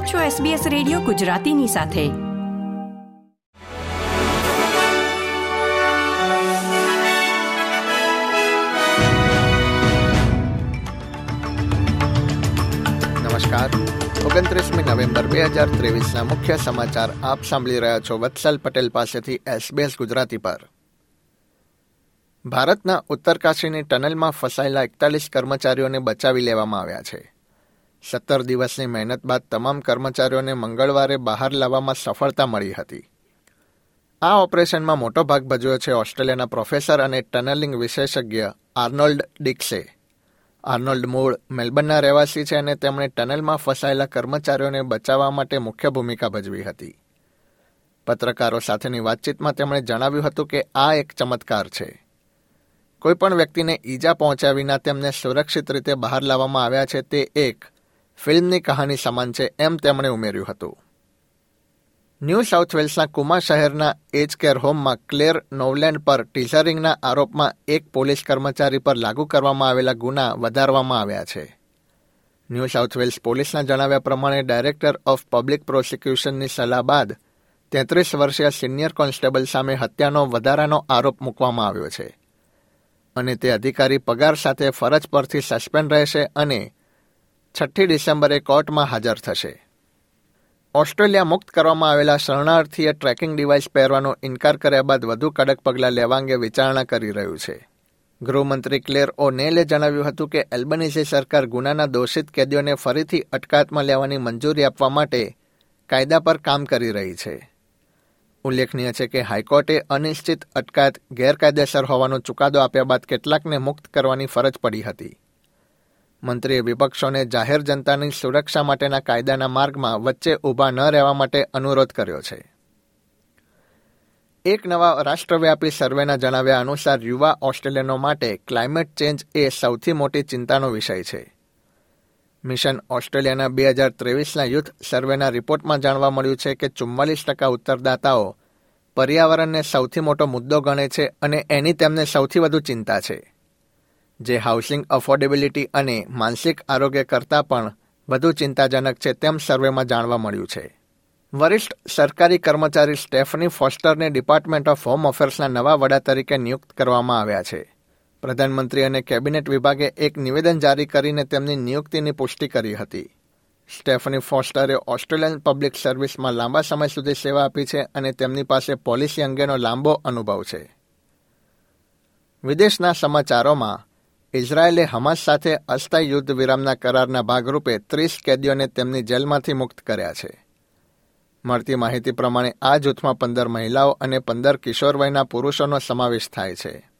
આપ છો SBS radio ગુજરાતીની સાથે. નમસ્કાર. ઓગણત્રીસમી નવેમ્બર બે હજાર ત્રેવીસના મુખ્ય સમાચાર આપ સાંભળી રહ્યા છો વત્સલ પટેલ પાસેથી એસબીએસ ગુજરાતી પર. ભારતના ઉત્તરકાશીની ટનલમાં ફસાયેલા એકતાલીસ કર્મચારીઓને બચાવી લેવામાં આવ્યા છે. સત્તર દિવસની મહેનત બાદ તમામ કર્મચારીઓને મંગળવારે બહાર લાવવામાં સફળતા મળી હતી. આ ઓપરેશનમાં મોટો ભાગ ભજવ્યો છે ઓસ્ટ્રેલિયાના પ્રોફેસર અને ટનલિંગ વિશેષજ્ઞ આર્નોલ્ડ ડિક્સે. આર્નોલ્ડ મૂળ મેલબર્નના રહેવાસી છે અને તેમણે ટનલમાં ફસાયેલા કર્મચારીઓને બચાવવા માટે મુખ્ય ભૂમિકા ભજવી હતી. પત્રકારો સાથેની વાતચીતમાં તેમણે જણાવ્યું હતું કે આ એક ચમત્કાર છે. કોઈપણ વ્યક્તિને ઈજા પહોંચ્યા વિના તેમને સુરક્ષિત રીતે બહાર લાવવામાં આવ્યા છે તે એક ફિલ્મની કહાની સમાન છે એમ તેમણે ઉમેર્યું હતું. ન્યૂ સાઉથ વેલ્સના કુમા શહેરના એજ કેર હોમમાં ક્લેર નોવલેન્ડ પર ટીઝરિંગના આરોપમાં એક પોલીસ કર્મચારી પર લાગુ કરવામાં આવેલા ગુના વધારવામાં આવ્યા છે. ન્યૂ સાઉથ વેલ્સ પોલીસના જણાવ્યા પ્રમાણે ડાયરેક્ટર ઓફ પબ્લિક પ્રોસિક્યુશનની સલાહ બાદ તેત્રીસ વર્ષીય સિનિયર કોન્સ્ટેબલ સામે હત્યાનો વધારાનો આરોપ મૂકવામાં આવ્યો છે. અને તે અધિકારી પગાર સાથે ફરજ પરથી સસ્પેન્ડ રહેશે અને છઠ્ઠી ડિસેમ્બરે કોર્ટમાં હાજર થશે. ઓસ્ટ્રેલિયા મુક્ત કરવામાં આવેલા શરણાર્થીએ ટ્રેકિંગ ડિવાઇસ પહેરવાનો ઇનકાર કર્યા બાદ વધુ કડક પગલાં લેવા અંગે વિચારણા કરી રહ્યું છે. ગૃહમંત્રી ક્લેર ઓ નેલે જણાવ્યું હતું કે એલ્બનીઝી સરકાર ગુનાના દોષિત કેદીઓને ફરીથી અટકાયતમાં લેવાની મંજૂરી આપવા માટે કાયદા પર કામ કરી રહી છે. ઉલ્લેખનીય છે કે હાઈકોર્ટે અનિશ્ચિત અટકાયત ગેરકાયદેસર હોવાનો ચુકાદો આપ્યા બાદ કેટલાકને મુક્ત કરવાની ફરજ પડી હતી. મંત્રીએ વિપક્ષોને જાહેર જનતાની સુરક્ષા માટેના કાયદાના માર્ગમાં વચ્ચે ઊભા ન રહેવા માટે અનુરોધ કર્યો છે. એક નવા રાષ્ટ્રવ્યાપી સર્વેના જણાવ્યા અનુસાર યુવા ઓસ્ટ્રેલિયનો માટે ક્લાઇમેટ ચેન્જ એ સૌથી મોટી ચિંતાનો વિષય છે. મિશન ઓસ્ટ્રેલિયાના બે હજાર ત્રેવીસના યુથ સર્વેના રિપોર્ટમાં જાણવા મળ્યું છે કે ચુમ્માલીસ ટકા ઉત્તરદાતાઓ પર્યાવરણને સૌથી મોટો મુદ્દો ગણે છે અને એની તેમને સૌથી વધુ ચિંતા છે. જે હાઉસિંગ અફોર્ડેબિલિટી અને માનસિક આરોગ્ય કરતાં પણ વધુ ચિંતાજનક છે તેમ સર્વેમાં જાણવા મળ્યું છે. વરિષ્ઠ સરકારી કર્મચારી સ્ટેફની ફોસ્ટરને ડિપાર્ટમેન્ટ ઓફ હોમ અફેર્સના નવા વડા તરીકે નિયુક્ત કરવામાં આવ્યા છે. પ્રધાનમંત્રી અને કેબિનેટ વિભાગે એક નિવેદન જારી કરીને તેમની નિયુક્તિની પુષ્ટિ કરી હતી. સ્ટેફની ફોસ્ટરે ઓસ્ટ્રેલિયન પબ્લિક સર્વિસમાં લાંબા સમય સુધી સેવા આપી છે અને તેમની પાસે પોલિસી અંગેનો લાંબો અનુભવ છે. વિદેશના સમાચારોમાં ઇઝરાયેલે હમાસ સાથે અસ્થાયી યુદ્ધ વિરામના કરારના ભાગરૂપે ત્રીસ કેદીઓને તેમની જેલમાંથી મુક્ત કર્યા છે. મળતી માહિતી પ્રમાણે આ જૂથમાં પંદર મહિલાઓ અને પંદર કિશોર વયના પુરુષોનો સમાવેશ થાય છે.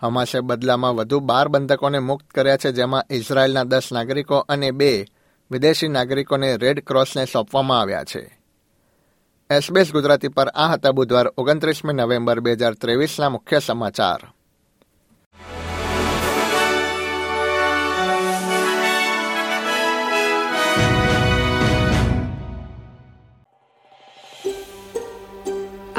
હમાસે બદલામાં વધુ બાર બંધકોને મુક્ત કર્યા છે, જેમાં ઇઝરાયેલના દસ નાગરિકો અને બે વિદેશી નાગરિકોને રેડ ક્રોસને સોંપવામાં આવ્યા છે. એસબીએસ ગુજરાતી પર આ હતા બુધવાર ઓગણત્રીસમી નવેમ્બર બે હજાર ત્રેવીસના મુખ્ય સમાચાર.